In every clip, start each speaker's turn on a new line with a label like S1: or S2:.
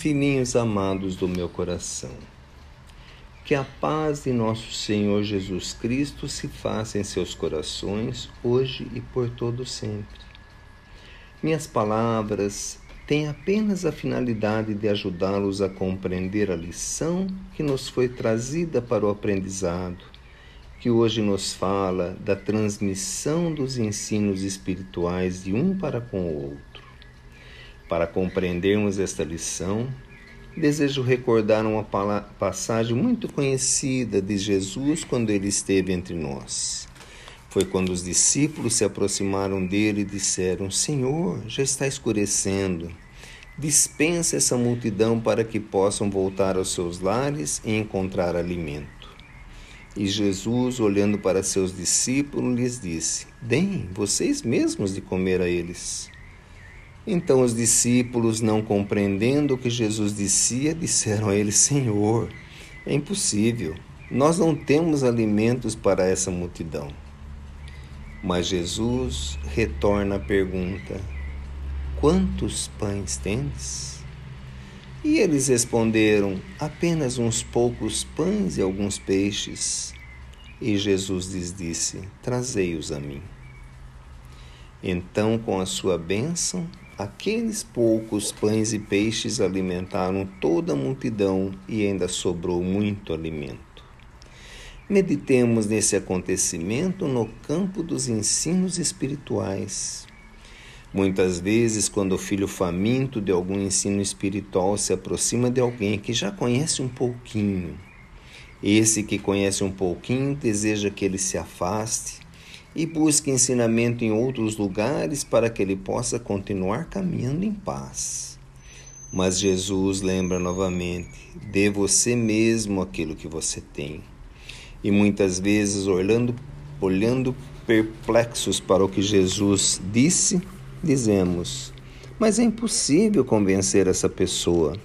S1: filhinhos amados do meu coração. Que a paz de nosso Senhor Jesus Cristo se faça em seus corações, hoje e por todo sempre. Minhas palavras têm apenas a finalidade de ajudá-los a compreender a lição que nos foi trazida para o aprendizado, que hoje nos fala da transmissão dos ensinos espirituais de um para com o outro. Para compreendermos esta lição, desejo recordar uma passagem muito conhecida de Jesus quando ele esteve entre nós. Foi quando os discípulos se aproximaram dele e disseram: Senhor, já está escurecendo. Dispensa essa multidão para que possam voltar aos seus lares e encontrar alimento. E Jesus, olhando para seus discípulos, lhes disse: Deem vocês mesmos de comer a eles. Então os discípulos, não compreendendo o que Jesus dizia, disseram a ele: Senhor, é impossível, nós não temos alimentos para essa multidão. Mas Jesus retorna a pergunta: Quantos pães tendes? E eles responderam: Apenas uns poucos pães e alguns peixes. E Jesus lhes disse: Trazei-os a mim. Então, com a sua bênção, Aqueles poucos pães e peixes alimentaram toda a multidão e ainda sobrou muito alimento. Meditemos nesse acontecimento no campo dos ensinos espirituais. Muitas vezes, quando o filho faminto de algum ensino espiritual se aproxima de alguém que já conhece um pouquinho, esse que conhece um pouquinho deseja que ele se afaste e busque ensinamento em outros lugares para que ele possa continuar caminhando em paz. Mas Jesus lembra novamente: dê você mesmo aquilo que você tem. E muitas vezes, olhando, olhando perplexos para o que Jesus disse, dizemos: Mas é impossível convencer essa pessoa.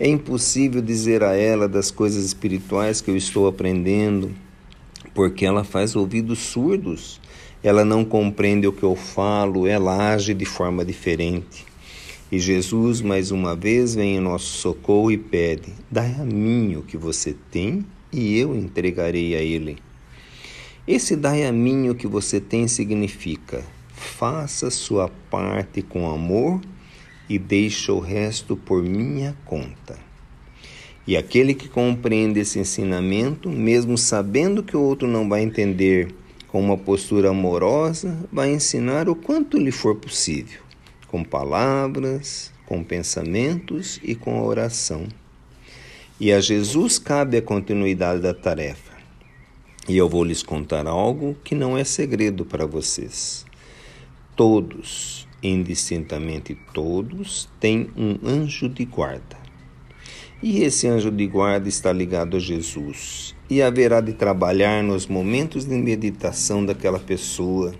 S1: É impossível dizer a ela das coisas espirituais que eu estou aprendendo porque ela faz ouvidos surdos, ela não compreende o que eu falo, ela age de forma diferente. E Jesus, mais uma vez, vem em nosso socorro e pede: Dai a mim o que você tem e eu entregarei a ele. Esse dai a mim o que você tem significa: faça sua parte com amor e deixa o resto por minha conta. E aquele que compreende esse ensinamento, mesmo sabendo que o outro não vai entender, com uma postura amorosa, vai ensinar o quanto lhe for possível, com palavras, com pensamentos e com oração. E a Jesus cabe a continuidade da tarefa. E eu vou lhes contar algo que não é segredo para vocês. Todos, indistintamente todos, têm um anjo de guarda. E esse anjo de guarda está ligado a Jesus e haverá de trabalhar nos momentos de meditação daquela pessoa,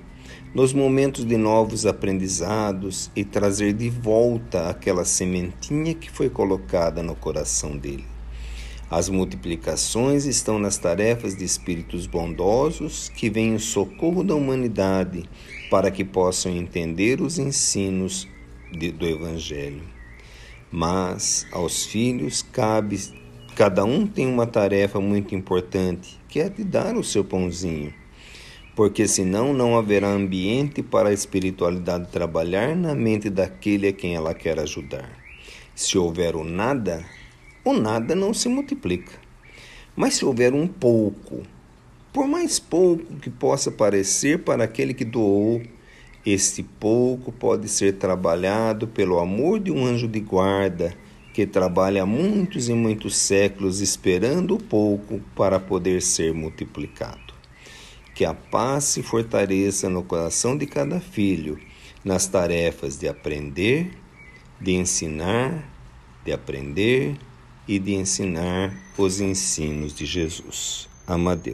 S1: nos momentos de novos aprendizados e trazer de volta aquela sementinha que foi colocada no coração dele. As multiplicações estão nas tarefas de espíritos bondosos que vêm em socorro da humanidade para que possam entender os ensinos de, do Evangelho. Mas aos filhos cabe, cada um tem uma tarefa muito importante, que é de dar o seu pãozinho. Porque senão não haverá ambiente para a espiritualidade trabalhar na mente daquele a quem ela quer ajudar. Se houver o nada, o nada não se multiplica. Mas se houver um pouco, por mais pouco que possa parecer para aquele que doou, este pouco pode ser trabalhado pelo amor de um anjo de guarda que trabalha muitos e muitos séculos esperando o pouco para poder ser multiplicado. Que a paz se fortaleça no coração de cada filho nas tarefas de aprender, de ensinar, de aprender e de ensinar os ensinos de Jesus. Amadeus.